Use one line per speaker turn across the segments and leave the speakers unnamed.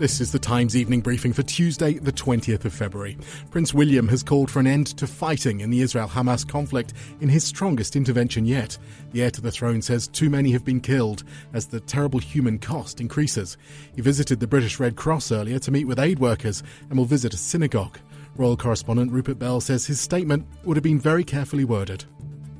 This is the Times evening briefing for Tuesday, the 20th of February. Prince William has called for an end to fighting in the Israel Hamas conflict in his strongest intervention yet. The heir to the throne says too many have been killed as the terrible human cost increases. He visited the British Red Cross earlier to meet with aid workers and will visit a synagogue. Royal correspondent Rupert Bell says his statement would have been very carefully worded.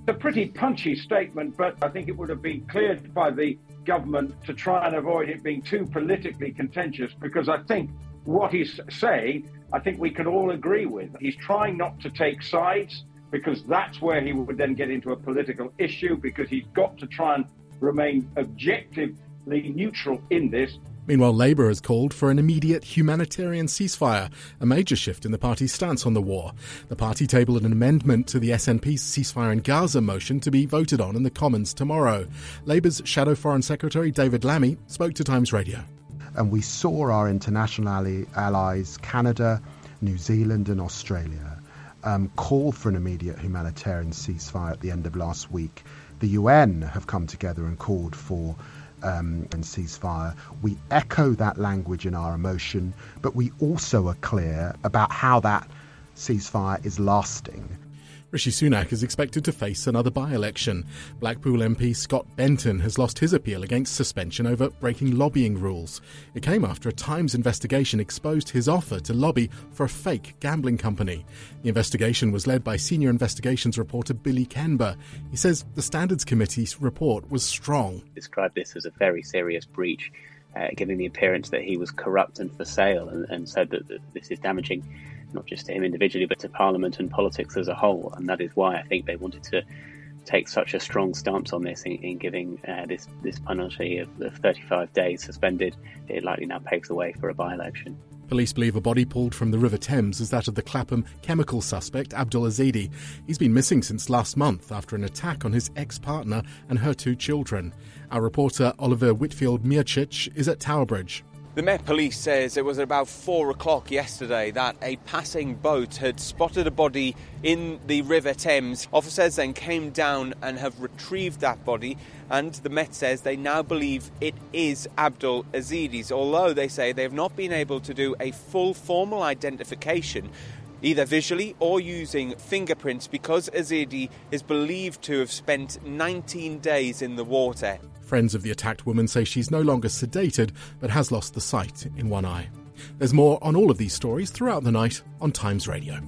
a pretty punchy statement, but I think it would have been cleared by the government to try and avoid it being too politically contentious because I think what he's saying, I think we can all agree with. He's trying not to take sides because that's where he would then get into a political issue because he's got to try and remain objectively neutral in this.
Meanwhile, Labour has called for an immediate humanitarian ceasefire, a major shift in the party's stance on the war. The party tabled an amendment to the SNP's ceasefire in Gaza motion to be voted on in the Commons tomorrow. Labour's Shadow Foreign Secretary David Lammy spoke to Times Radio.
and we saw our international ally, allies, Canada, New Zealand, and Australia, um, call for an immediate humanitarian ceasefire at the end of last week. The UN have come together and called for um, a ceasefire. We echo that language in our emotion, but we also are clear about how that ceasefire is lasting.
Rishi Sunak is expected to face another by election. Blackpool MP Scott Benton has lost his appeal against suspension over breaking lobbying rules. It came after a Times investigation exposed his offer to lobby for a fake gambling company. The investigation was led by senior investigations reporter Billy Kenber. He says the Standards Committee's report was strong.
described this as a very serious breach, uh, giving the appearance that he was corrupt and for sale, and, and said that, that this is damaging not just to him individually, but to Parliament and politics as a whole. And that is why I think they wanted to take such a strong stance on this in, in giving uh, this this penalty of, of 35 days suspended. It likely now paves the way for a by-election.
Police believe a body pulled from the River Thames is that of the Clapham chemical suspect Abdul Ezedi. He's been missing since last month after an attack on his ex partner and her two children. Our reporter Oliver Whitfield Mirchich is at Tower Bridge.
The Met Police says it was at about four o'clock yesterday that a passing boat had spotted a body in the River Thames. Officers then came down and have retrieved that body, and the Met says they now believe it is Abdul Ezedi's, although they say they have not been able to do a full formal identification. Either visually or using fingerprints, because Ezedi is believed to have spent 19 days in the water.
Friends of the attacked woman say she's no longer sedated but has lost the sight in one eye. There's more on all of these stories throughout the night on Times Radio.